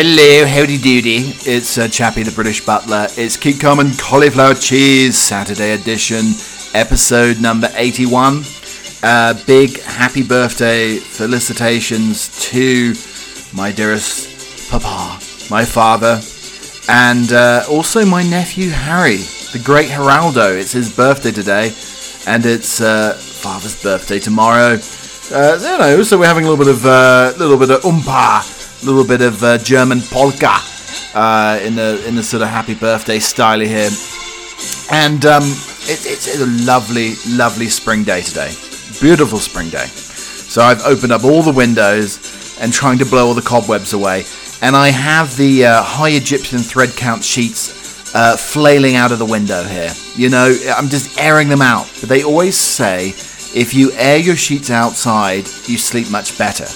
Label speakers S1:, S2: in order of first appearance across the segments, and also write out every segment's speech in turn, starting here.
S1: Hello, howdy doody. It's uh, Chappie the British Butler. It's Keep Calm and Cauliflower Cheese Saturday edition, episode number 81. Uh, big happy birthday felicitations to my dearest papa, my father, and uh, also my nephew Harry, the great Geraldo. It's his birthday today, and it's uh, father's birthday tomorrow. Uh, you know, so we're having a little bit of uh, little bit of umpa a little bit of uh, German polka uh, in the in the sort of happy birthday style here, and um, it, it's a lovely, lovely spring day today. Beautiful spring day. So I've opened up all the windows and trying to blow all the cobwebs away, and I have the uh, high Egyptian thread count sheets uh, flailing out of the window here. You know, I'm just airing them out. But they always say if you air your sheets outside, you sleep much better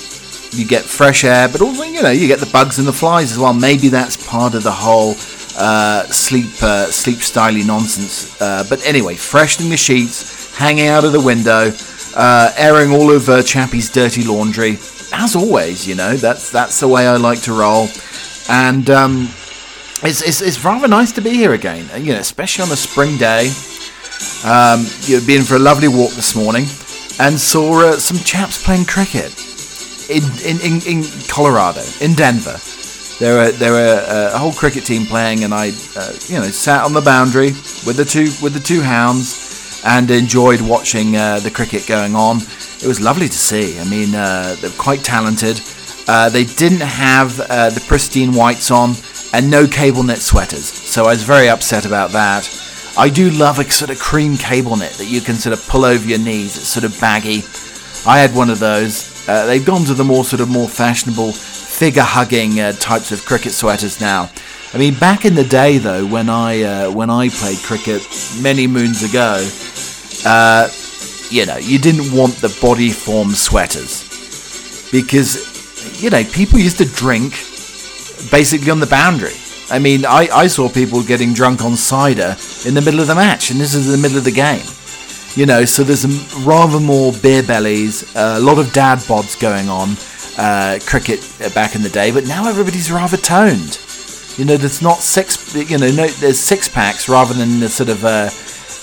S1: you get fresh air, but also you know you get the bugs and the flies as well. Maybe that's part of the whole uh, sleep uh, sleep styly nonsense. Uh, but anyway, freshening the sheets, hanging out of the window, uh, airing all of uh, Chappie's dirty laundry. As always, you know that's that's the way I like to roll, and um, it's, it's, it's rather nice to be here again. You know, especially on a spring day. Um, you've been for a lovely walk this morning and saw uh, some chaps playing cricket in, in, in, Colorado, in Denver. There were there were uh, a whole cricket team playing, and I, uh, you know, sat on the boundary with the two with the two hounds, and enjoyed watching uh, the cricket going on. It was lovely to see. I mean, uh, they're quite talented. Uh, they didn't have uh, the pristine whites on, and no cable knit sweaters, so I was very upset about that. I do love a sort of cream cable knit that you can sort of pull over your knees. It's sort of baggy. I had one of those. Uh, they've gone to the more sort of more fashionable figure hugging uh, types of cricket sweaters now. I mean, back in the day though, when I uh, when I played cricket many moons ago, uh, you know, you didn't want the body form sweaters because you know people used to drink basically on the boundary. I mean, I, I saw people getting drunk on cider in the middle of the match, and this is the middle of the game. You know, so there's rather more beer bellies, uh, a lot of dad bods going on, uh, cricket uh, back in the day, but now everybody's rather toned. You know, there's not six, you know, no, there's six packs rather than the sort of uh,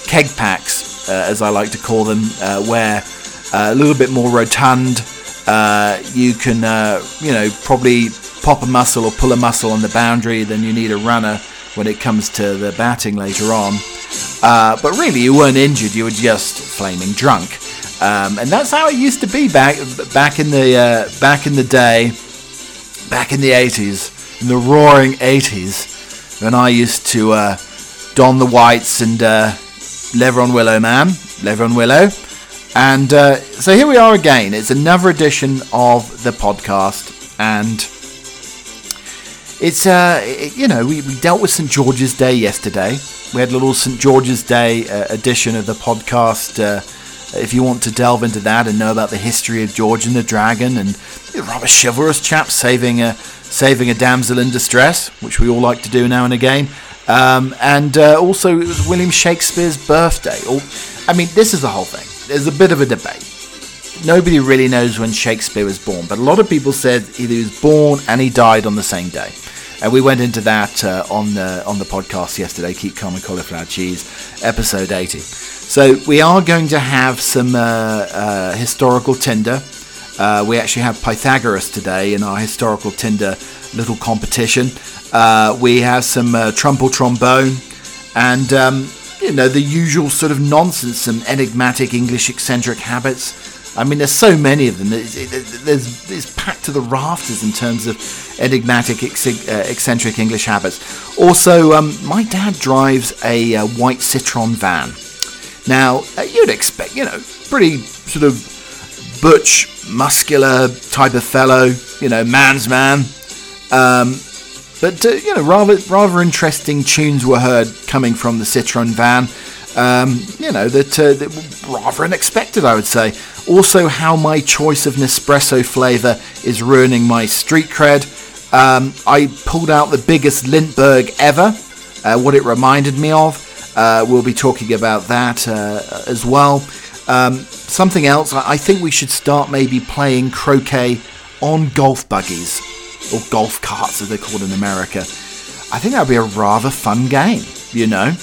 S1: keg packs, uh, as I like to call them, uh, where a little bit more rotund. you can, you know, probably pop a muscle or pull a muscle on the boundary, then you need a runner when it comes to the batting later on. Uh, but really, you weren't injured; you were just flaming drunk. Um, and that's how it used to be back back in the uh, back in the day, back in the '80s, in the roaring '80s, when I used to uh, don the whites and uh, lever on willow, man, lever on willow. And uh, so here we are again. It's another edition of the podcast, and it's uh, it, you know we, we dealt with St George's Day yesterday we had a little St George's Day uh, edition of the podcast. Uh, if you want to delve into that and know about the history of George and the Dragon and rather chivalrous chap saving a saving a damsel in distress, which we all like to do now and again. Um, and uh, also, it was William Shakespeare's birthday. Or, I mean, this is the whole thing. There's a bit of a debate. Nobody really knows when Shakespeare was born, but a lot of people said he was born and he died on the same day. And we went into that uh, on the on the podcast yesterday. Keep calm and cauliflower cheese, episode eighty. So we are going to have some uh, uh, historical Tinder. Uh, we actually have Pythagoras today in our historical Tinder little competition. Uh, we have some uh, trumple trombone, and um, you know the usual sort of nonsense, some enigmatic English eccentric habits. I mean, there's so many of them. It, there's, it's packed to the rafters in terms of enigmatic, uh, eccentric English habits. Also, um, my dad drives a uh, white Citroen van. Now, uh, you'd expect, you know, pretty sort of butch, muscular type of fellow, you know, man's man. Um, but uh, you know, rather rather interesting tunes were heard coming from the Citroen van. Um, you know that, uh, that rather unexpected, I would say. Also, how my choice of Nespresso flavour is ruining my street cred. Um, I pulled out the biggest Lindbergh ever. Uh, what it reminded me of. Uh, we'll be talking about that uh, as well. Um, something else. I think we should start maybe playing croquet on golf buggies. or golf carts as they're called in America. I think that would be a rather fun game, you know.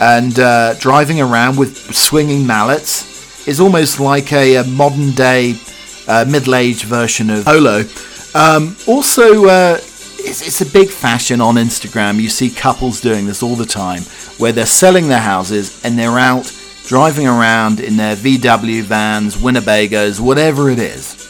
S1: And uh, driving around with swinging mallets is almost like a, a modern day uh, middle aged version of Polo. Um, also, uh, it's, it's, a big fashion on Instagram. You see couples doing this all the time where they're selling their houses and they're out driving around in their VW vans, Winnebagos, whatever it is.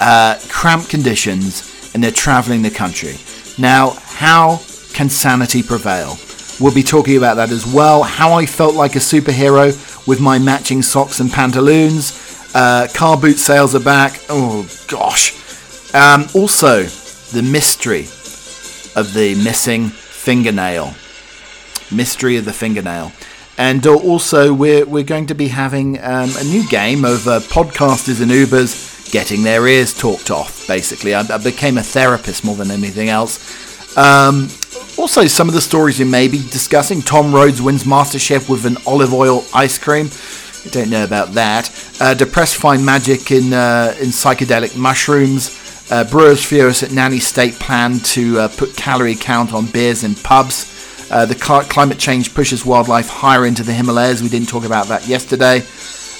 S1: Uh, cramped conditions and they're traveling the country. Now, how can sanity prevail? We'll be talking about that as well. How I felt like a superhero with my matching socks and pantaloons. Uh, car boot sales are back. Oh gosh. Um, also, the mystery of the missing fingernail. Mystery of the fingernail. And uh, also, we're, we're going to be having um, a new game of uh, podcasters and Ubers getting their ears talked off, basically. I, I became a therapist more than anything else. Um, also, some of the stories you may be discussing. Tom Rhodes wins MasterChef with an olive oil ice cream. I don't know about that. Uh, depressed find magic in uh, in psychedelic mushrooms. Uh, brewers furious at Nanny State plan to uh, put calorie count on beers in pubs. Uh, the cl- climate change pushes wildlife higher into the Himalayas. We didn't talk about that yesterday.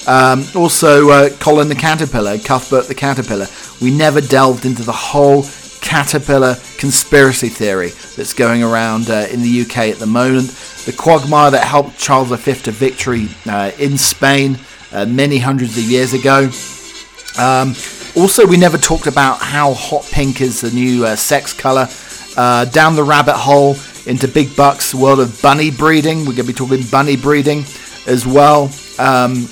S1: Um, also, uh, Colin the Caterpillar, Cuthbert the Caterpillar. We never delved into the whole caterpillar conspiracy theory that's going around uh, in the UK at the moment. The quagmire that helped Charles V to victory uh, in Spain uh, many hundreds of years ago. Um, also, we never talked about how hot pink is the new uh, sex colour. Uh, down the rabbit hole into big bucks, world of bunny breeding. We're going to be talking bunny breeding as well. Um,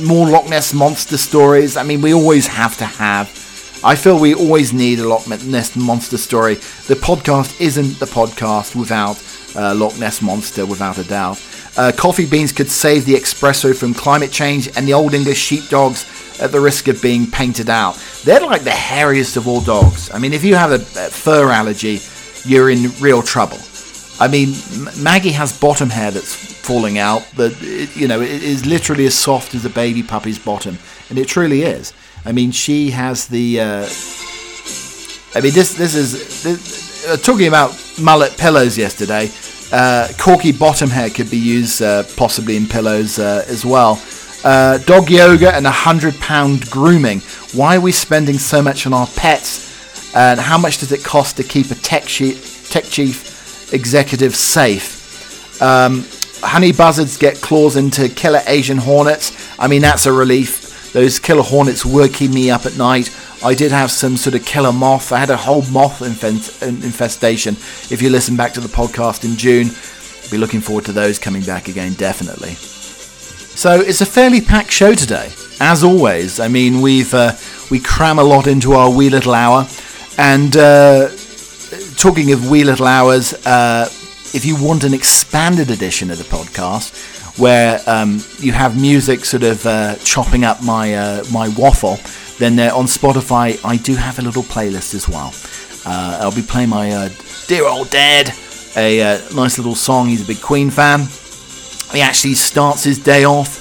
S1: more Loch Ness monster stories. I mean, we always have to have. I feel we always need a Loch Ness monster story. The podcast isn't the podcast without uh, Loch Ness monster, without a doubt. Uh, coffee beans could save the espresso from climate change, and the Old English sheepdogs at the risk of being painted out. They're like the hairiest of all dogs. I mean, if you have a, a fur allergy, you're in real trouble. I mean, Maggie has bottom hair that's falling out that you know it is literally as soft as a baby puppy's bottom, and it truly is. I mean, she has the. Uh, I mean, this this is this, uh, talking about mullet pillows yesterday. Uh, corky bottom hair could be used uh, possibly in pillows uh, as well. Uh, dog yoga and a hundred pound grooming. Why are we spending so much on our pets? And how much does it cost to keep a tech, tech chief executive safe? Um, honey buzzards get claws into killer Asian hornets. I mean, that's a relief. Those killer hornets were keeping me up at night. I did have some sort of killer moth. I had a whole moth infestation. If you listen back to the podcast in June, be looking forward to those coming back again, definitely. So it's a fairly packed show today, as always. I mean, we've uh, we cram a lot into our wee little hour, and uh, talking of wee little hours, uh, if you want an expanded edition of the podcast where um, you have music sort of uh, chopping up my uh, my waffle, then on Spotify I do have a little playlist as well. Uh, I'll be playing my uh, dear old dad, a uh, nice little song. He's a big Queen fan. He actually starts his day off.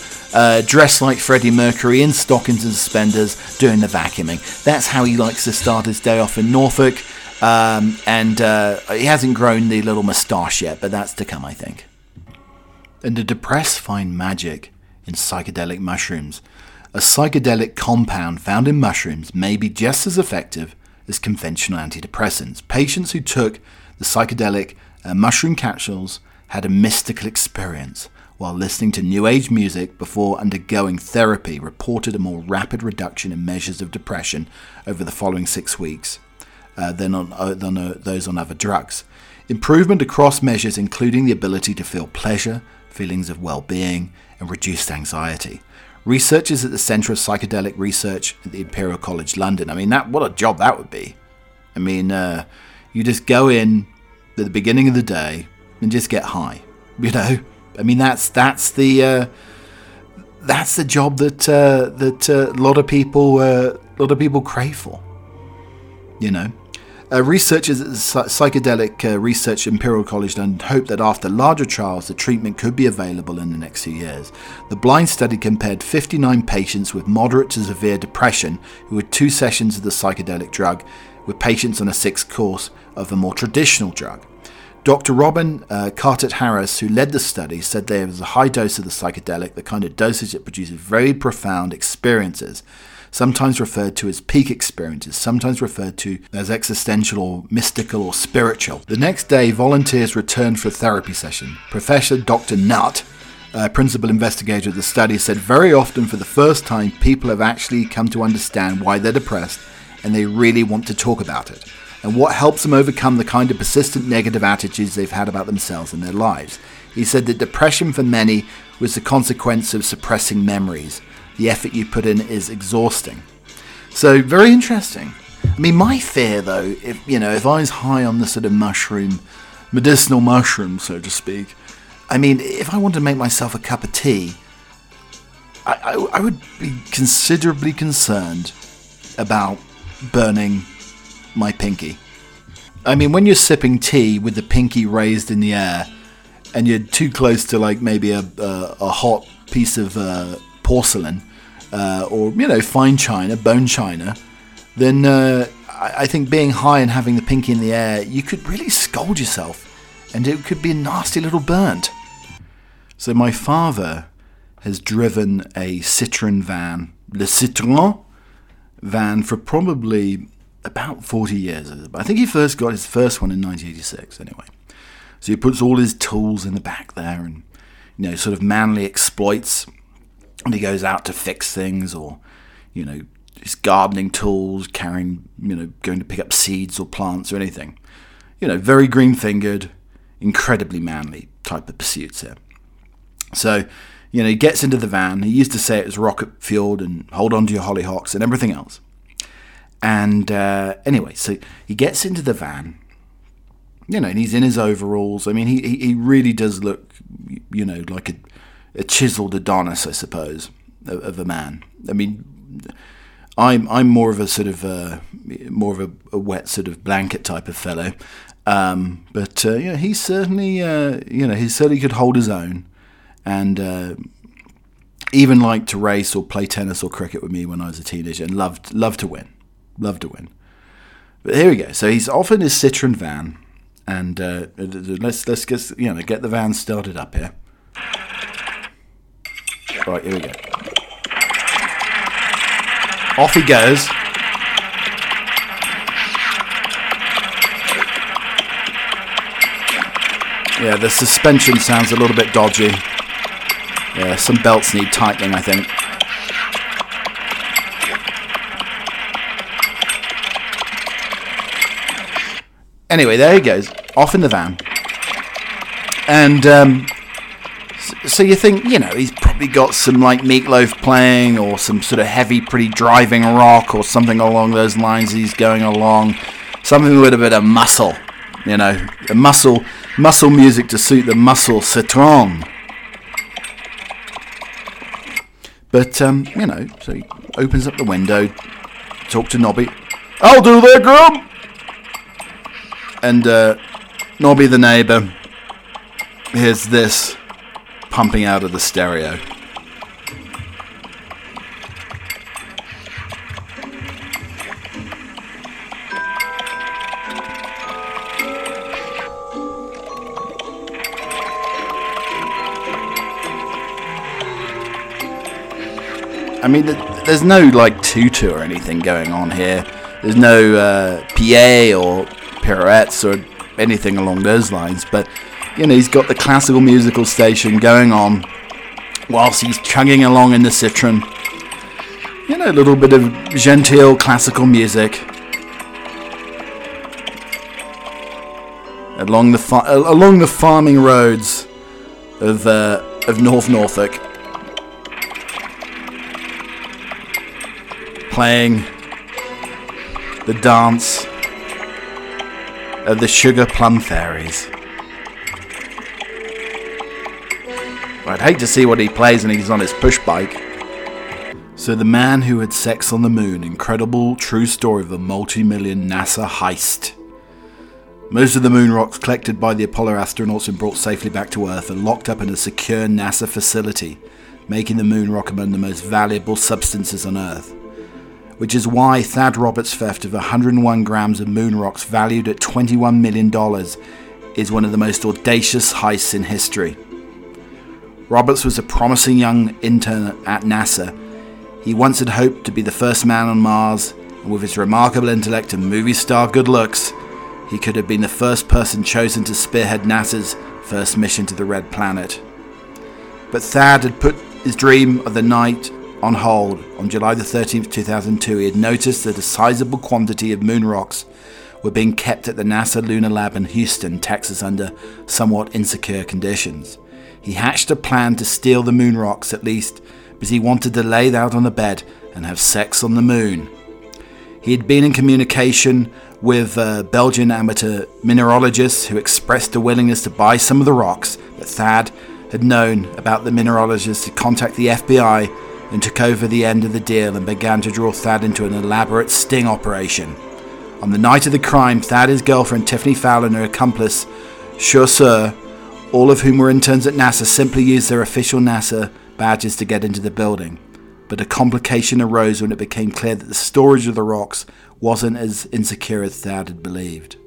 S1: dressed like Freddie Mercury in stockings and suspenders doing the vacuuming. That's how he likes to start his day off in Norfolk. Um, and uh, he hasn't grown the little moustache yet, but that's to come, I think. And the depressed find magic in psychedelic mushrooms. A psychedelic compound found in mushrooms may be just as effective as conventional antidepressants. Patients who took the psychedelic uh, mushroom capsules had a mystical experience while listening to New Age music before undergoing therapy, reported a more rapid reduction in measures of depression over the following six weeks uh, than, on, uh, than uh, those on other drugs. Improvement across measures, including the ability to feel pleasure, feelings of well being, and reduced anxiety. Researchers at the Centre of Psychedelic Research at the Imperial College London. I mean, that what a job that would be. I mean, uh, you just go in at the beginning of the day and just get high. You know, I mean, that's that's the uh, that's the job that uh, that uh, a lot of people uh, a lot of people crave for. You know, Uh, researchers at the Psychedelic uh, Research Imperial College London hope that after larger trials, the treatment could be available in the next few years. The blind study compared 59 patients with moderate to severe depression who had two sessions of the psychedelic drug with patients on a sixth course of a more traditional drug. Dr. Robin uh, Carhart-Harris, who led the study, said there was a high dose of the psychedelic, the kind of dosage that produces very profound experiences sometimes referred to as peak experiences, sometimes referred to as existential or mystical or spiritual. The next day, volunteers returned for a therapy session. Professor Dr. Nutt, uh, principal investigator of the study, said very often for the first time people have actually come to understand why they're depressed and they really want to talk about it and what helps them overcome the kind of persistent negative attitudes they've had about themselves and their lives. He said that depression for many was the consequence of suppressing memories, the effort you put in is exhausting. So very interesting. I mean, my fear though, if you know, if I was high on the sort of mushroom, medicinal mushroom, so to speak, I mean, if I wanted to make myself a cup of tea, I, I, I would be considerably concerned about burning my pinky. I mean, when you're sipping tea with the pinky raised in the air, and you're too close to like maybe a, a, a hot piece of uh, porcelain, uh, or you know fine china, bone china, then uh, I, I think being high and having the pinky in the air, you could really scold yourself, and it could be a nasty little burnt. So my father has driven a Citroen van, Le Citroën van, for probably about 40 years. I think he first got his first one in 1986, anyway. So he puts all his tools in the back there and, you know, sort of manly exploits and he goes out to fix things or, you know, his gardening tools, carrying, you know, going to pick up seeds or plants or anything. You know, very green fingered, incredibly manly type of pursuits here. So, you know, he gets into the van. He used to say it was rocket fueled and hold on to your hollyhocks and everything else. And uh, anyway, so he gets into the van, you know, and he's in his overalls. I mean, he, he really does look, you know, like a a chiseled Adonis, I suppose, of, of, a man. I mean, I'm I'm more of a sort of uh, more of a, a, wet sort of blanket type of fellow, um, but uh, yeah, he certainly uh, you know he certainly could hold his own, and uh, even liked to race or play tennis or cricket with me when I was a teenager, and loved loved to win, loved to win. But here we go. So he's off in his Citroen van, and uh, let's let's get you know get the van started up here. Right, here we go. Off he goes. Yeah, the suspension sounds a little bit dodgy. Yeah, some belts need tightening, I think. Anyway, there he goes, off in the van. And um, so you think, you know, he's got some like Meatloaf playing or some sort of heavy, pretty driving rock or something along those lines. He's going along, something with a bit of muscle, you know, the muscle, muscle music to suit the muscle Citroen. But um, you know, so he opens up the window, talk to Nobby. I'll do that, Grum. And uh, Nobby, the neighbour, hears this pumping out of the stereo. I mean, there's no like tutu or anything going on here. There's no uh, PA or pirouettes or anything along those lines, but you know, he's got the classical musical station going on whilst he's chugging along in the Citroen. You know, a little bit of genteel classical music. Along the fa- along the farming roads of uh, of North Norfolk, playing the dance of the Sugar Plum Fairies. I'd hate to see what he plays when he's on his push bike. So, The Man Who Had Sex on the Moon Incredible True Story of a Multi Million NASA Heist. Most of the moon rocks collected by the Apollo astronauts and brought safely back to Earth are locked up in a secure NASA facility, making the moon rock among the most valuable substances on Earth. Which is why Thad Roberts' theft of 101 grams of moon rocks valued at $21 million is one of the most audacious heists in history. Roberts was a promising young intern at NASA. He once had hoped to be the first man on Mars, and with his remarkable intellect and movie star good looks, he could have been the first person chosen to spearhead NASA's first mission to the Red Planet. But Thad had put his dream of the night on hold. On July the 13th, 2002, he had noticed that a sizable quantity of moon rocks were being kept at the NASA Lunar Lab in Houston, Texas, under somewhat insecure conditions. He hatched a plan to steal the moon rocks at least, because he wanted to lay out on the bed and have sex on the moon. He had been in communication with Belgian amateur mineralogists who expressed a willingness to buy some of the rocks, but Thad had known about the mineralogists to contact the FBI and took over the end of the deal and began to draw Thad into an elaborate sting operation. On the night of the crime, Thad, his girlfriend Tiffany Fowler, and her accomplice, Shae Saur, all of whom were interns at NASA, simply used their official NASA badges to get into the building. But a complication arose when it became clear that the storage of the rocks wasn't as insecure as Thad had believed.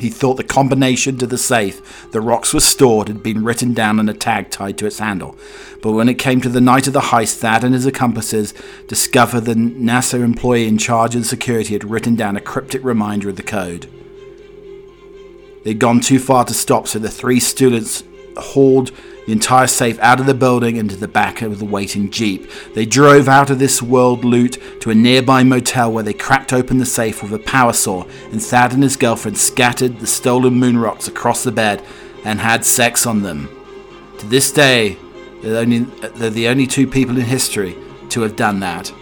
S1: He thought the combination to the safe the rocks were stored had been written down on a tag tied to its handle. But when it came to the night of the heist, Thad and his accomplices discovered the NASA employee in charge of security had written down a cryptic reminder of the code. They'd gone too far to stop, so the three students hauled the entire safe out of the building into the back of the waiting jeep. They drove out of this world loot to a nearby motel where they cracked open the safe with a power saw, and Thad and his girlfriend scattered the stolen moon rocks across the bed and had sex on them. To this day, they're, only, they're the only two people in history to have done that.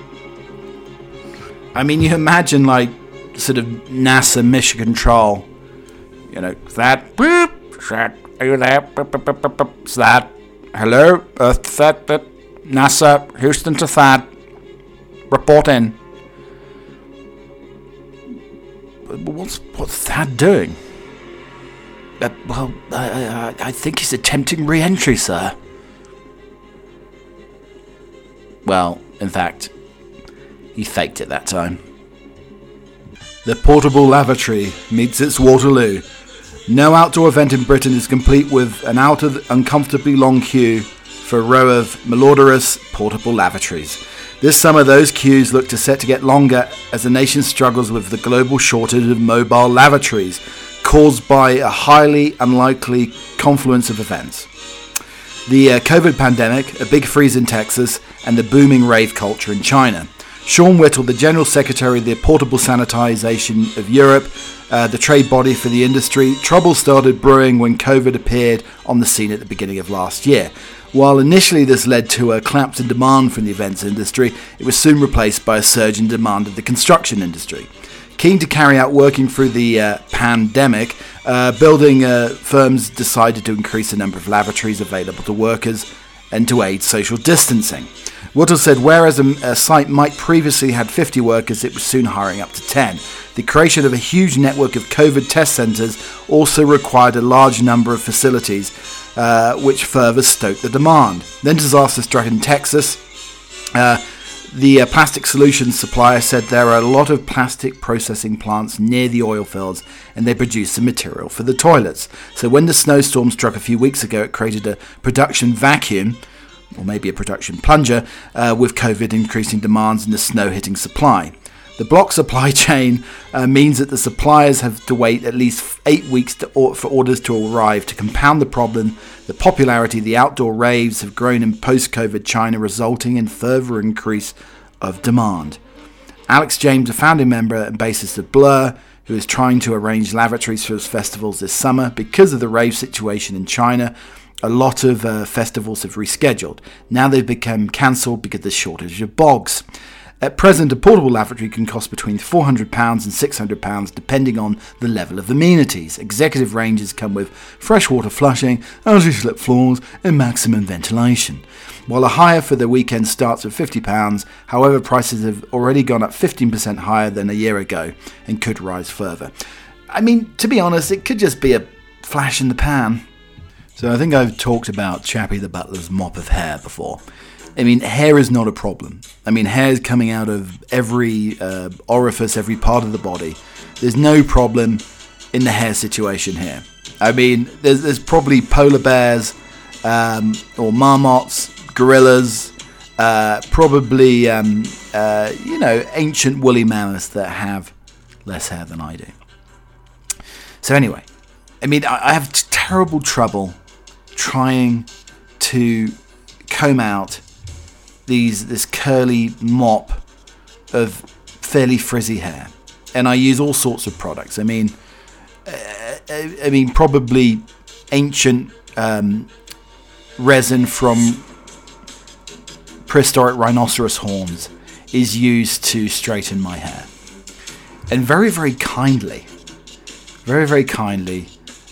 S1: I mean, you imagine like sort of NASA mission control, you know, that, boop, that are you there? Is that? Hello? Earth to Thad? NASA, Houston to Thad. Report in. What's, what's Thad doing? Uh, well, I, I think he's attempting re entry, sir. Well, in fact, he faked it that time. The portable lavatory meets its Waterloo no outdoor event in Britain is complete with an out of uncomfortably long queue for a row of malodorous portable lavatories. This summer, those queues look to set to get longer as the nation struggles with the global shortage of mobile lavatories caused by a highly unlikely confluence of events. The uh, COVID pandemic, a big freeze in Texas, and the booming rave culture in China. Sean Whittle, the General Secretary of the Portable Sanitization of Europe, uh, the trade body for the industry, trouble started brewing when COVID appeared on the scene at the beginning of last year. While initially this led to a collapse in demand from the events industry, it was soon replaced by a surge in demand of the construction industry. Keen to carry out working through the uh, pandemic, uh, building uh, firms decided to increase the number of lavatories available to workers and to aid social distancing. Whittle said whereas a, a, site might previously had 50 workers, it was soon hiring up to 10. The creation of a huge network of COVID test centres also required a large number of facilities, uh, which further stoked the demand. Then disaster struck in Texas. Uh, the uh, plastic solutions supplier said there are a lot of plastic processing plants near the oil fields and they produce the material for the toilets. So when the snowstorm struck a few weeks ago, it created a production vacuum or maybe a production plunger, uh, with COVID increasing demands and the snow hitting supply. The block supply chain uh, means that the suppliers have to wait at least eight weeks to, for orders to arrive. To compound the problem, the popularity of the outdoor raves have grown in post COVID China, resulting in further increase of demand. Alex James, a founding member and bassist of Blur, who is trying to arrange lavatories for his festivals this summer because of the rave situation in China, a lot of uh, festivals have rescheduled. Now they've become cancelled because there's shortage of bogs. At present, a portable lavatory can cost between £400 and £600 depending on the level of amenities. Executive ranges come with freshwater flushing, anti slip floors, and maximum ventilation. While a hire for the weekend starts at £50, however, prices have already gone up 15% higher than a year ago and could rise further. I mean, to be honest, it could just be a flash in the pan. So I think I've talked about Chappie the Butler's mop of hair before. I mean, hair is not a problem. I mean, hair is coming out of every uh, orifice, every part of the body. There's no problem in the hair situation here. I mean, there's, there's probably polar bears um, or marmots, gorillas, uh, probably, um, uh, you know, ancient woolly mammoths that have less hair than I do. So, anyway, I mean, I, I have terrible trouble trying to comb out these this curly mop of fairly frizzy hair, and I use all sorts of products. I mean, uh, I mean probably ancient um, resin from prehistoric rhinoceros horns is used to straighten my hair, and very very kindly, very very kindly,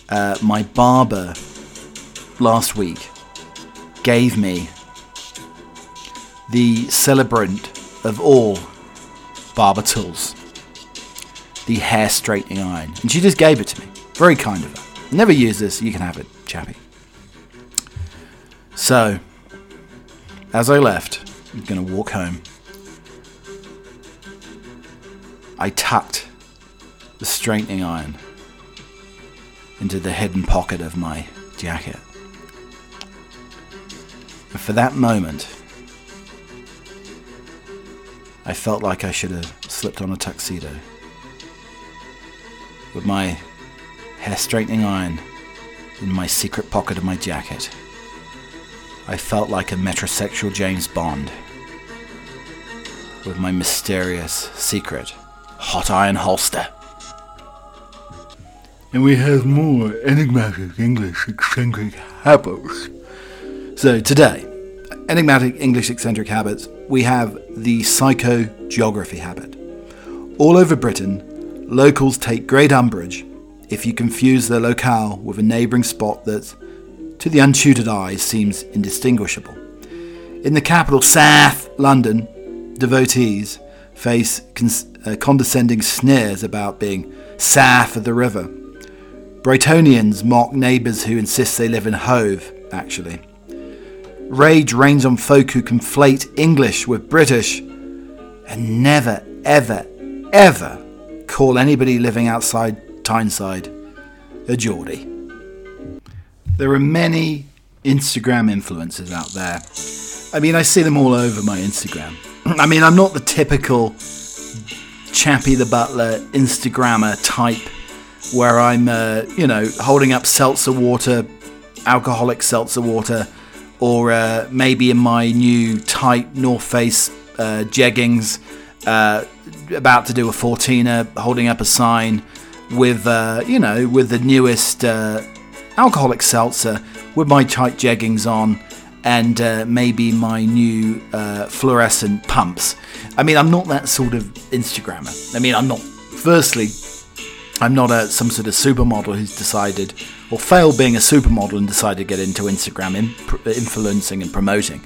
S1: uh, my barber last week gave me the celebrant of all barber tools, the hair straightening iron. And she just gave it to me. Very kind of her. Never use this, you can have it, chappy. So, as I left, I'm going to walk home. I tucked the straightening iron into the hidden pocket of my jacket. For that moment, I felt like I should have slipped on a tuxedo. With my hair straightening iron in my secret pocket of my jacket, I felt like a metrosexual James Bond. With my mysterious, secret, hot iron holster. And we have more enigmatic English eccentric habits. So today, enigmatic English eccentric habits, we have the psychogeography habit. All over Britain, locals take great umbrage if you confuse their locale with a neighbouring spot that, to the untutored eye, seems indistinguishable. In the capital, South London, devotees face uh, condescending sneers about being south of the river. Brightonians mock neighbours who insist they live in Hove, actually. Rage reigns on folk who conflate English with British and never, ever, ever call anybody living outside Tyneside a Geordie. There are many Instagram influencers out there. I mean, I see them all over my Instagram. I mean, I'm not the typical Chappie the Butler Instagrammer type where I'm, uh, you know, holding up seltzer water, alcoholic seltzer water or uh, maybe in my new tight North Face uh, jeggings, uh, about to do a 14er, holding up a sign with, uh, you know, with the newest uh, alcoholic seltzer, with my tight jeggings on, and uh, maybe my new fluorescent pumps. I mean, I'm not that sort of Instagrammer. I mean, I'm not. Firstly, I'm not a, some sort of supermodel who's decided or failed being a supermodel and decided to get into Instagram imp- influencing and promoting.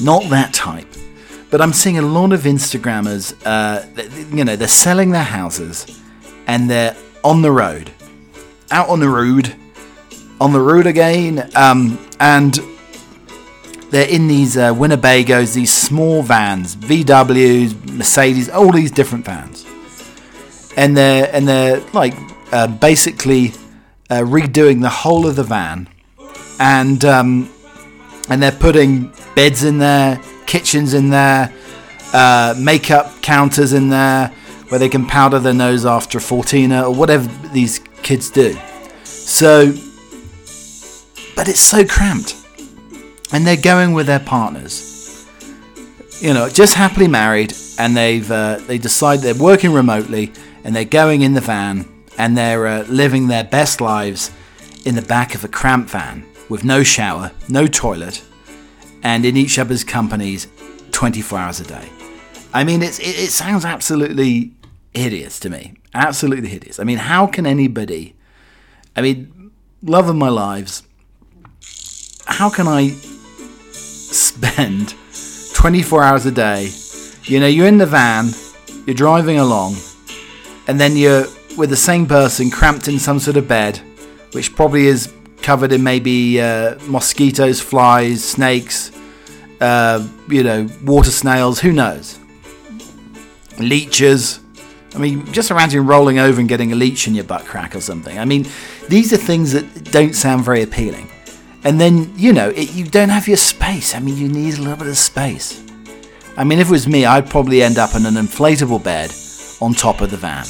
S1: Not that type. But I'm seeing a lot of Instagrammers, uh, you know, they're selling their houses and they're on the road, out on the road, on the road again, um, and they're in these uh, Winnebagos, these small vans, VWs, Mercedes, all these different vans, and they're and they're like uh, basically uh, redoing the whole of the van, and um, and they're putting beds in there, kitchens in there, uh, makeup counters in there, where they can powder their nose after a 14er or whatever these kids do. So, but it's so cramped, and they're going with their partners. You know, just happily married, and they've uh, they decide they're working remotely, and they're going in the van and they're uh, living their best lives in the back of a cramped van with no shower, no toilet, and in each other's companies 24 hours a day. I mean, it, it sounds absolutely hideous to me. Absolutely hideous. I mean, how can anybody, I mean, love of my lives, how can I spend 24 hours a day? You know, you're in the van, you're driving along, and then you're with the same person cramped in some sort of bed, which probably is covered in maybe uh, mosquitoes, flies, snakes, uh, you know, water snails, who knows? Leeches. I mean, just imagine rolling over and getting a leech in your butt crack or something. I mean, these are things that don't sound very appealing. And then, you know, it, you don't have your space. I mean, you need a little bit of space. I mean, if it was me, I'd probably end up in an inflatable bed on top of the van.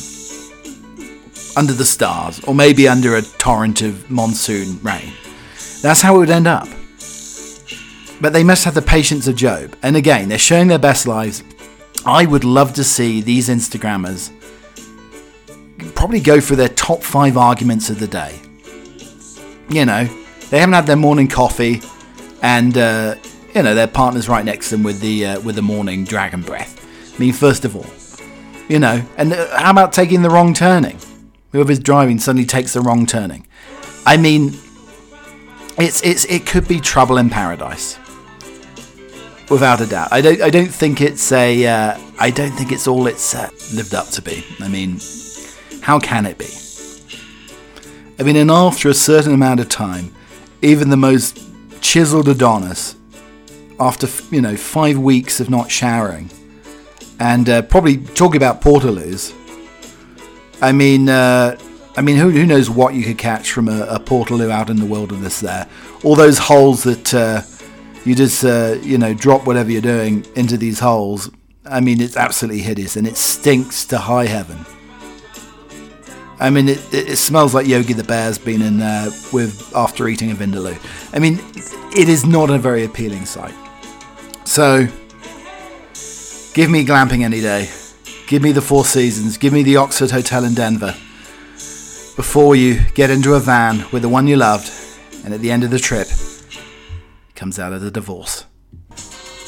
S1: Under the stars, or maybe under a torrent of monsoon rain. That's how it would end up. But they must have the patience of Job. And again, they're showing their best lives. I would love to see these Instagrammers probably go for their top five arguments of the day. You know, they haven't had their morning coffee, and uh, you know their partner's right next to them with the uh, with the morning dragon breath. I mean, first of all, you know, and uh, how about taking the wrong turning? Whoever's driving suddenly takes the wrong turning. I mean, it's it's it could be trouble in paradise, without a doubt. I don't I don't think it's a uh, I don't think it's all it's uh, lived up to be. I mean, how can it be? I mean, and after a certain amount of time, even the most chiseled Adonis, after you know five weeks of not showering, and uh, probably talking about portaloos. I mean, uh, I mean, who, who knows what you could catch from a, a portaloo out in the wilderness there? All those holes that uh, you just uh, you know drop whatever you're doing into these holes. I mean, it's absolutely hideous, and it stinks to high heaven. I mean, it, it smells like Yogi the Bear's been in there with after eating a vindaloo. I mean, it is not a very appealing sight. So, give me glamping any day. Give me the Four Seasons. Give me the Oxford Hotel in Denver. Before you get into a van with the one you loved, and at the end of the trip, comes out of the divorce.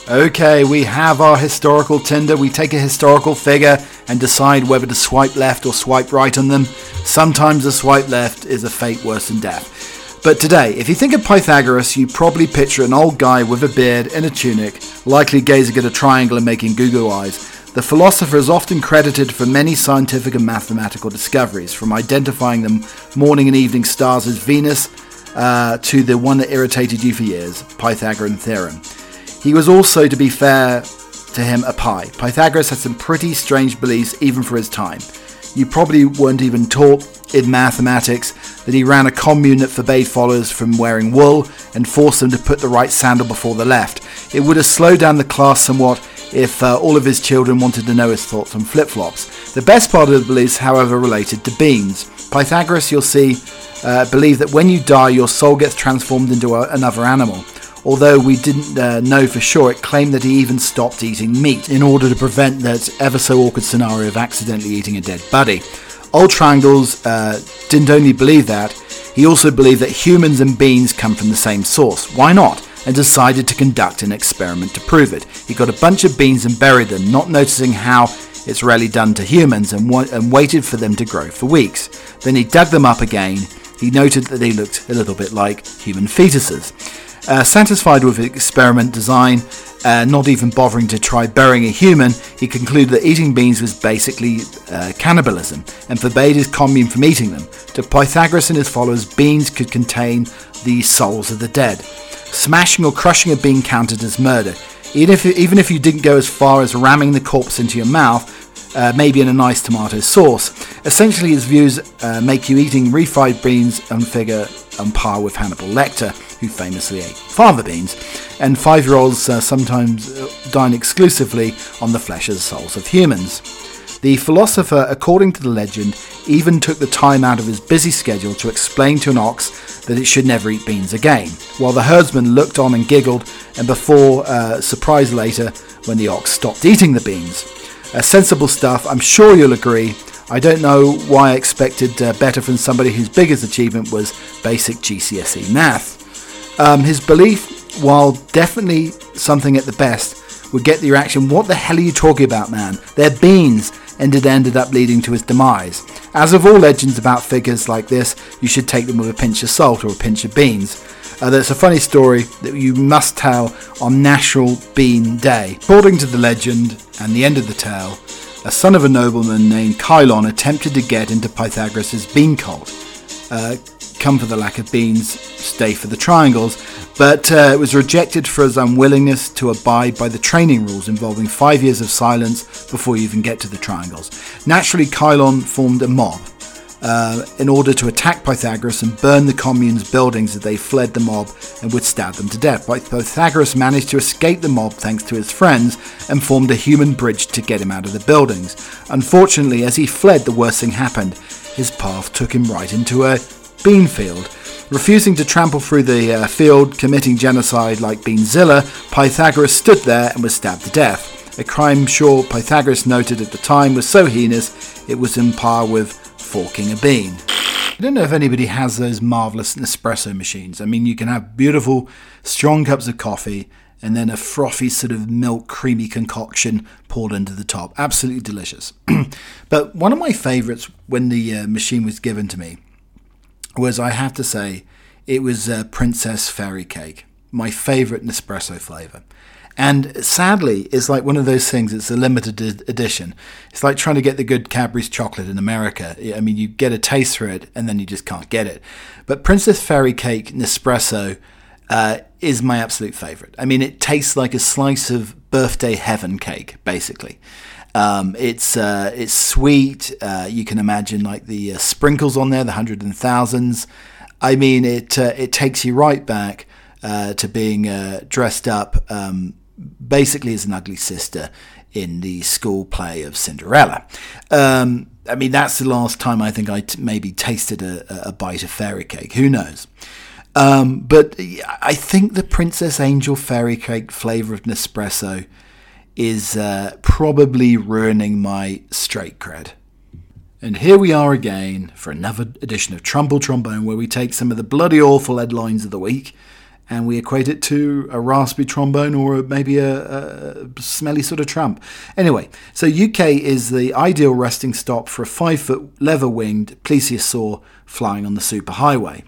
S1: Okay, we have our historical Tinder. We take a historical figure and decide whether to swipe left or swipe right on them. Sometimes a swipe left is a fate worse than death. But today, if you think of Pythagoras, you probably picture an old guy with a beard and a tunic, likely gazing at a triangle and making goo eyes. The philosopher is often credited for many scientific and mathematical discoveries, from identifying the morning and evening stars as Venus uh, to the one that irritated you for years, Pythagorean theorem. He was also, to be fair to him, a pie. Pythagoras had some pretty strange beliefs even for his time. You probably weren't even taught in mathematics that he ran a commune that forbade followers from wearing wool and forced them to put the right sandal before the left. It would have slowed down the class somewhat if uh, all of his children wanted to know his thoughts on flip flops. The best part of the beliefs, however, related to beans. Pythagoras, you'll see, uh, believed that when you die, your soul gets transformed into a, another animal although we didn't uh, know for sure, it claimed that he even stopped eating meat in order to prevent that ever so awkward scenario of accidentally eating a dead body. Old Triangles uh, didn't only believe that, he also believed that humans and beans come from the same source. Why not? And decided to conduct an experiment to prove it. He got a bunch of beans and buried them, not noticing how it's rarely done to humans, and, wa- and waited for them to grow for weeks. Then he dug them up again. He noted that they looked a little bit like human fetuses. Uh, satisfied with experiment design, uh, not even bothering to try burying a human, he concluded that eating beans was basically uh, cannibalism and forbade his commune from eating them. To Pythagoras and his followers, beans could contain the souls of the dead. Smashing or crushing a bean counted as murder. Even if, even if you didn't go as far as ramming the corpse into your mouth, uh, maybe in a nice tomato sauce. Essentially, his views uh, make you eating refried beans and figure on par with Hannibal Lecter who famously ate fava beans, and five year olds uh, sometimes uh, dine exclusively on the flesh and souls of humans. The philosopher, according to the legend, even took the time out of his busy schedule to explain to an ox that it should never eat beans again, while the herdsman looked on and giggled, and before uh, surprise later when the ox stopped eating the beans. Uh, sensible stuff, I'm sure you'll agree. I don't know why I expected uh, better from somebody whose biggest achievement was basic GCSE math. Um, his belief, while definitely something at the best, would get the reaction, what the hell are you talking about, man? They're beans, and it ended up leading to his demise. As of all legends about figures like this, you should take them with a pinch of salt or a pinch of beans. Uh, there's a funny story that you must tell on National Bean Day. According to the legend and the end of the tale, a son of a nobleman named Kylon attempted to get into Pythagoras' bean cult. Uh, come for the lack of beans, stay for the triangles, but uh, it was rejected for his unwillingness to abide by the training rules involving five years of silence before you even get to the triangles. Naturally, Kylon formed a mob uh, in order to attack Pythagoras and burn the commune's buildings as they fled the mob and would stab them to death. Pythagoras managed to escape the mob thanks to his friends and formed a human bridge to get him out of the buildings. Unfortunately, as he fled, the worst thing happened. His path took him right into a bean field. Refusing to trample through the uh, field, committing genocide like Beanzilla, Pythagoras stood there and was stabbed to death. A crime sure Pythagoras noted at the time was so heinous it was in par with forking a bean. I don't know if anybody has those marvelous Nespresso machines. I mean, you can have beautiful, strong cups of coffee and then a frothy sort of milk creamy concoction poured into the top. Absolutely delicious. but one of my favorites when the uh, machine was given to me was, I have to say, it was Princess Fairy Cake, my favorite Nespresso flavor. And sadly, it's like one of those things, it's a limited edition. It's like trying to get the good Cadbury's chocolate in America. I mean, you get a taste for it and then you just can't get it. But Princess Fairy Cake Nespresso uh, is my absolute favorite. I mean, it tastes like a slice of birthday heaven cake, basically. Um, it's uh, it's sweet. Uh, you can imagine like the uh, sprinkles on there, the hundreds and thousands. I mean, it uh, it takes you right back uh, to being uh, dressed up um, basically as an ugly sister in the school play of Cinderella. Um, I mean, that's the last time I think I t- maybe tasted a, a, bite of fairy cake. Who knows? Um, but I think the Princess Angel fairy cake flavor of Nespresso is uh, probably ruining my straight cred. And here we are again for another edition of Trumbull Trombone, where we take some of the bloody awful headlines of the week and we equate it to a raspy trombone or maybe a, a, smelly sort of trump. Anyway, so UK is the ideal resting stop for a five foot leather winged plesiosaur flying on the superhighway.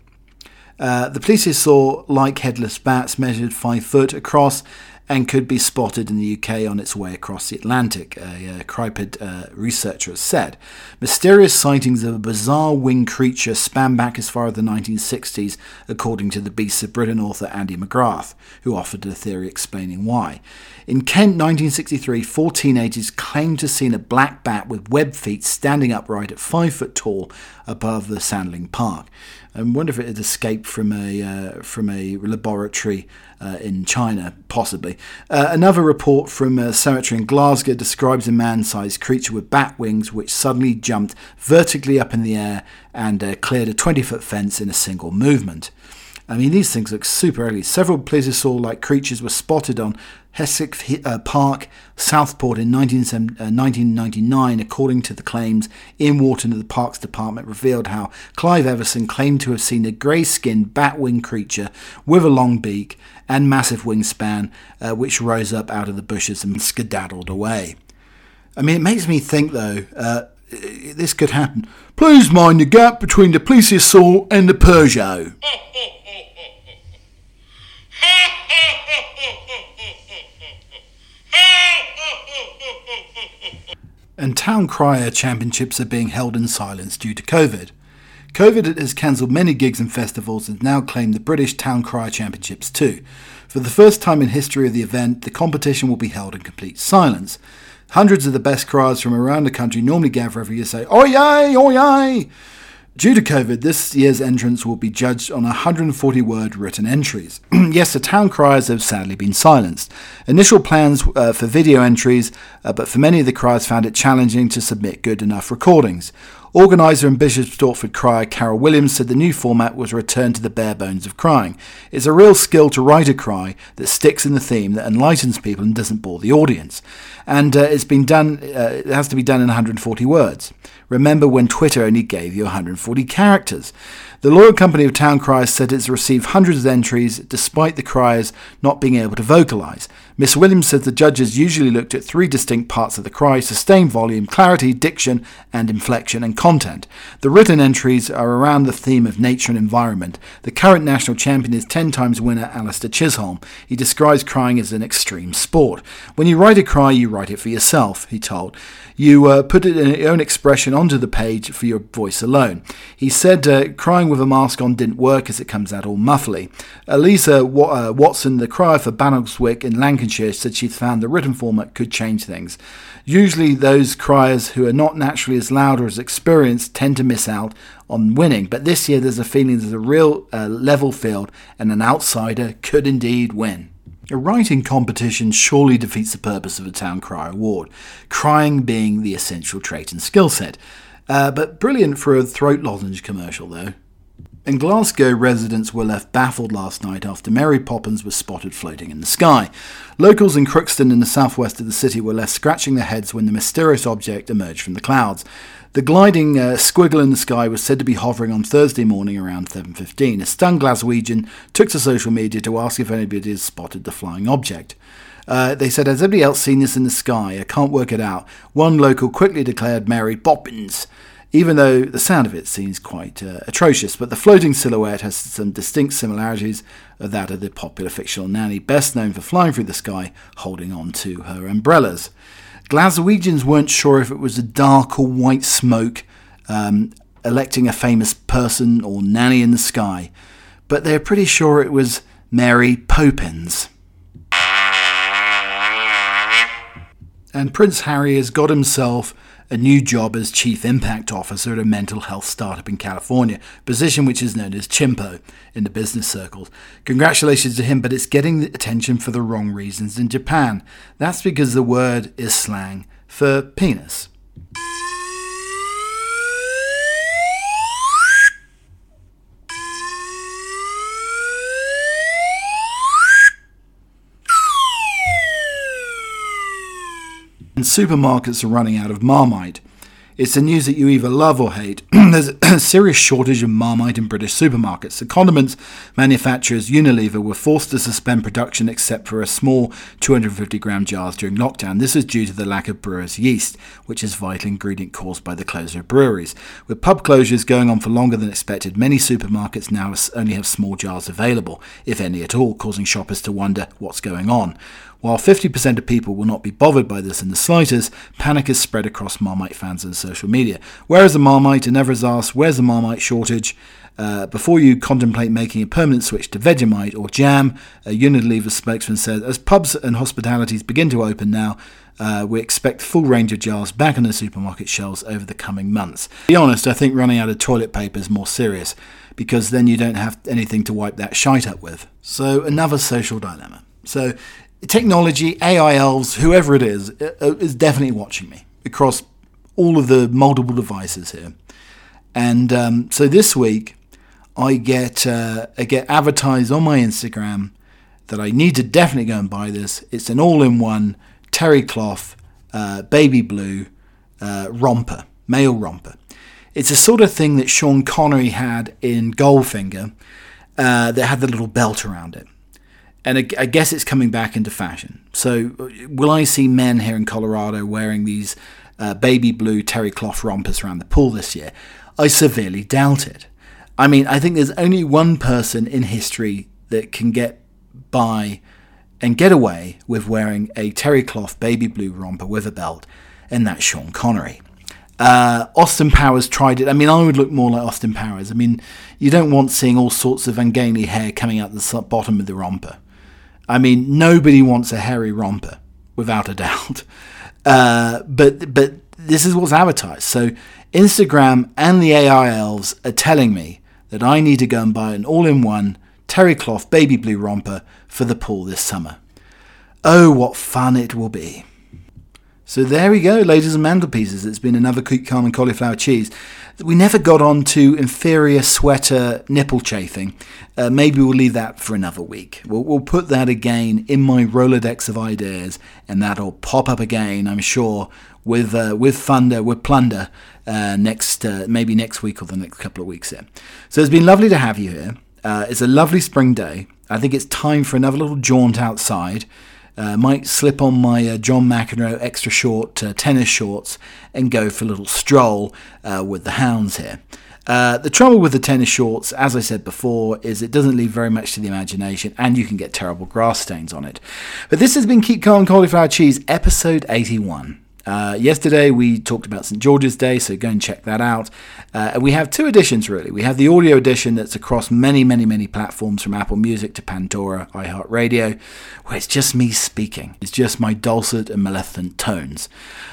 S1: Uh, the plesiosaur, like headless bats, measured five foot across and could be spotted in the UK on its way across the Atlantic, a, a uh, researcher has said. Mysterious sightings of a bizarre winged creature span back as far as the 1960s, according to the Beasts of Britain author Andy McGrath, who offered a theory explaining why. In Kent, 1963, four teenagers claimed to have seen a black bat with webbed feet standing upright at five foot tall above the Sandling Park. I wonder if it had escaped from a uh, from a laboratory uh, in China, possibly. Uh, another report from a cemetery in Glasgow describes a man-sized creature with bat wings which suddenly jumped vertically up in the air and uh, cleared a 20-foot fence in a single movement. I mean, these things look super early. Several plesiosaur-like creatures were spotted on Hesketh uh, Park, Southport in 19, uh, 1999, according to the claims. Ian Wharton of the Parks Department revealed how Clive Everson claimed to have seen a grey-skinned bat-winged creature with a long beak and massive wingspan, uh, which rose up out of the bushes and skedaddled away. I mean, it makes me think, though, uh, this could happen. Please mind the gap between the plesiosaur and the Peugeot. and Town Crier Championships are being held in silence due to COVID. COVID has cancelled many gigs and festivals and now claimed the British Town Crier Championships too. For the first time in history of the event, the competition will be held in complete silence. Hundreds of the best criers from around the country normally gather every year say, Oi, oi, oi, Due to COVID, this year's entrance will be judged on 140 word written entries. yes, the town criers have sadly been silenced. Initial plans uh, for video entries, uh, but for many of the criers found it challenging to submit good enough recordings. Organiser and Bishop Stortford crier Carol Williams said the new format was a return to the bare bones of crying. It's a real skill to write a cry that sticks in the theme, that enlightens people and doesn't bore the audience. And uh, it's been done, uh, it has to be done in 140 words. Remember when Twitter only gave you 140 characters. The Loyal Company of Town Criers said it's received hundreds of entries despite the criers not being able to vocalise. Miss Williams said the judges usually looked at three distinct parts of the cry sustained volume, clarity, diction, and inflection and content. The written entries are around the theme of nature and environment. The current national champion is 10 times winner Alastair Chisholm. He describes crying as an extreme sport. When you write a cry, you write it for yourself, he told. You uh, put it in your own expression onto the page for your voice alone. He said uh, crying with a mask on didn't work as it comes out all muffly. Elisa uh, Watson, the crier for Barnoldswick in Lancashire, said she found the written format could change things. Usually, those criers who are not naturally as loud or as experienced tend to miss out on winning, but this year there's a feeling there's a real uh, level field and an outsider could indeed win. A writing competition surely defeats the purpose of a Town Crier Award, crying being the essential trait and skill set. Uh, but brilliant for a throat lozenge commercial, though. In Glasgow, residents were left baffled last night after Mary Poppins was spotted floating in the sky. Locals in Crookston in the southwest of the city were left scratching their heads when the mysterious object emerged from the clouds. The gliding uh, squiggle in the sky was said to be hovering on Thursday morning around 7.15. A stunned Glaswegian took to social media to ask if anybody had spotted the flying object. Uh, they said, Has anybody else seen this in the sky? I can't work it out. One local quickly declared Mary Poppins, even though the sound of it seems quite uh, atrocious. But the floating silhouette has some distinct similarities of that of the popular fictional nanny, best known for flying through the sky holding on to her umbrellas. Glaswegians weren't sure if it was a dark or white smoke um, electing a famous person or nanny in the sky, but they're pretty sure it was Mary Poppins. And Prince Harry has got himself a new job as Chief Impact Officer at a mental health startup in California, position which is known as Chimpo in the business circles. Congratulations to him, but it's getting attention for the wrong reasons in Japan. That's because the word is slang for penis. And supermarkets are running out of Marmite. It's the news that you either love or hate. There's a serious shortage of Marmite in British supermarkets. The condiments manufacturers Unilever were forced to suspend production except for a small 250 gram jars during lockdown. This is due to the lack of brewers' yeast, which is a vital ingredient caused by the closure of breweries. With pub closures going on for longer than expected, many supermarkets now only have small jars available, if any at all, causing shoppers to wonder what's going on. While 50% of people will not be bothered by this in the slightest, panic is spread across Marmite fans and social media. Where is the Marmite? And never is asked, where's the Marmite shortage? Uh, before you contemplate making a permanent switch to Vegemite or jam, a Unilever spokesman said, as pubs and hospitalities begin to open now, uh, we expect full range of jars back on the supermarket shelves over the coming months. To be honest, I think running out of toilet paper is more serious because then you don't have anything to wipe that shite up with. So, another social dilemma. So, technology, AI elves, whoever it is, uh, uh, is definitely watching me across all of the multiple devices here. And um, so this week, I get uh, I get advertised on my Instagram that I need to definitely go and buy this. It's an all-in-one terry cloth, uh, baby blue uh, romper, male romper. It's a sort of thing that Sean Connery had in Goldfinger uh, that had the little belt around it and I guess it's coming back into fashion. So, will I see men here in Colorado wearing these uh, baby blue terry cloth rompers around the pool this year? I severely doubt it. I mean, I think there's only one person in history that can get by and get away with wearing a terry cloth baby blue romper with a belt, and that's Sean Connery. Uh, Austin Powers tried it. I mean, I would look more like Austin Powers. I mean, you don't want seeing all sorts of ungainly hair coming out the bottom of the romper. I mean, nobody wants a hairy romper, without a doubt. Uh, but but this is what's advertised. So Instagram and the AI elves are telling me that I need to go and buy an all-in-one terry cloth baby blue romper for the pool this summer. Oh, what fun it will be! So there we go, ladies and mantelpieces. It's been another Keep Calm and cauliflower cheese. We never got on to inferior sweater nipple chafing. Uh, maybe we'll leave that for another week. We'll, we'll, put that again in my Rolodex of ideas, and that'll pop up again, I'm sure, with uh, with thunder, with plunder uh, next uh, maybe next week or the next couple of weeks here. So it's been lovely to have you here. Uh, it's a lovely spring day. I think it's time for another little jaunt outside. Uh, might slip on my uh, John McEnroe extra short uh, tennis shorts and go for a little stroll uh, with the hounds here. Uh, the trouble with the tennis shorts, as I said before, is it doesn't leave very much to the imagination and you can get terrible grass stains on it. But this has been Keep Calm Cauliflower Cheese, episode 81. Uh, yesterday we talked about St George's Day, so go and check that out. Uh, we have two editions really. We have the audio edition that's across many, many, many platforms from Apple Music to Pandora, iHeartRadio, where it's just me speaking. It's just my dulcet and maleficent tones.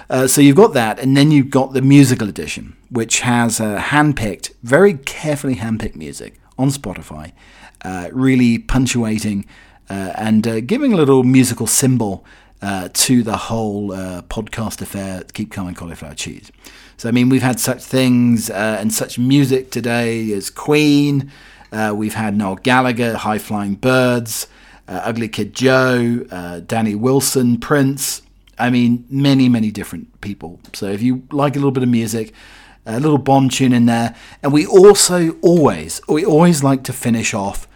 S1: Uh, so you've got that, and then you've got the musical edition, which has uh, handpicked, very carefully handpicked music on Spotify, uh, really punctuating uh, and giving a little musical symbol uh, to the whole uh, podcast affair, Keep Coming Cauliflower Cheese. So, I mean, we've had such things uh, and such music today as Queen, uh, we've had Noel Gallagher, High Flying Birds, uh, Ugly Kid Joe, uh, Danny Wilson, Prince. I mean, many, many different people. So, if you like a little bit of music, a little Bond tune in there. And we also always, we always like to finish off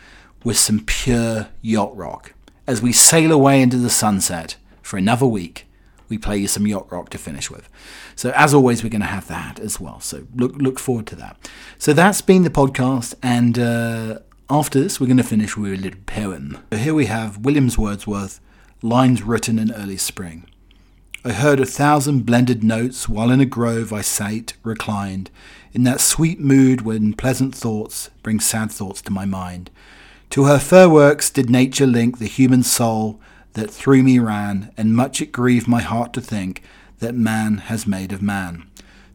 S1: with some pure yacht rock as we sail away into the sunset for another week, we play you some yacht rock to finish with. So as always, we're going to have that as well. So look look forward to that. So that's been the podcast, and uh, after this, we're going to finish with a little poem. So here we have Williams Wordsworth, lines written in early spring. I heard a thousand blended notes while in a grove I sate, reclined, in that sweet mood when pleasant thoughts bring sad thoughts to my mind. To her fair works did nature link the human soul that through me ran, and much it grieved my heart to think that man has made of man.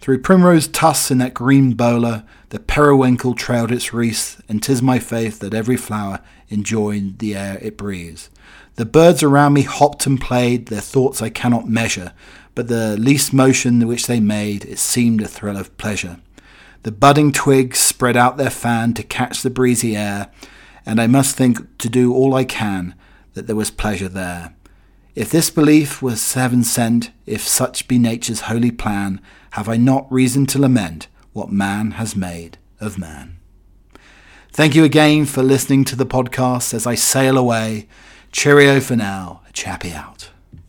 S1: Through primrose tusks in that green bowler, the periwinkle trailed its wreath, and 'tis my faith that every flower enjoyed the air it breathes. The birds around me hopped and played, their thoughts I cannot measure, but the least motion which they made, it seemed a thrill of pleasure. The budding twigs spread out their fan to catch the breezy air, and I must think to do all I can that there was pleasure there. If this belief was heaven sent, if such be nature's holy plan, have I not reason to lament what man has made of man? Thank you again for listening to the podcast as I sail away. Cheerio for now. Chappy out.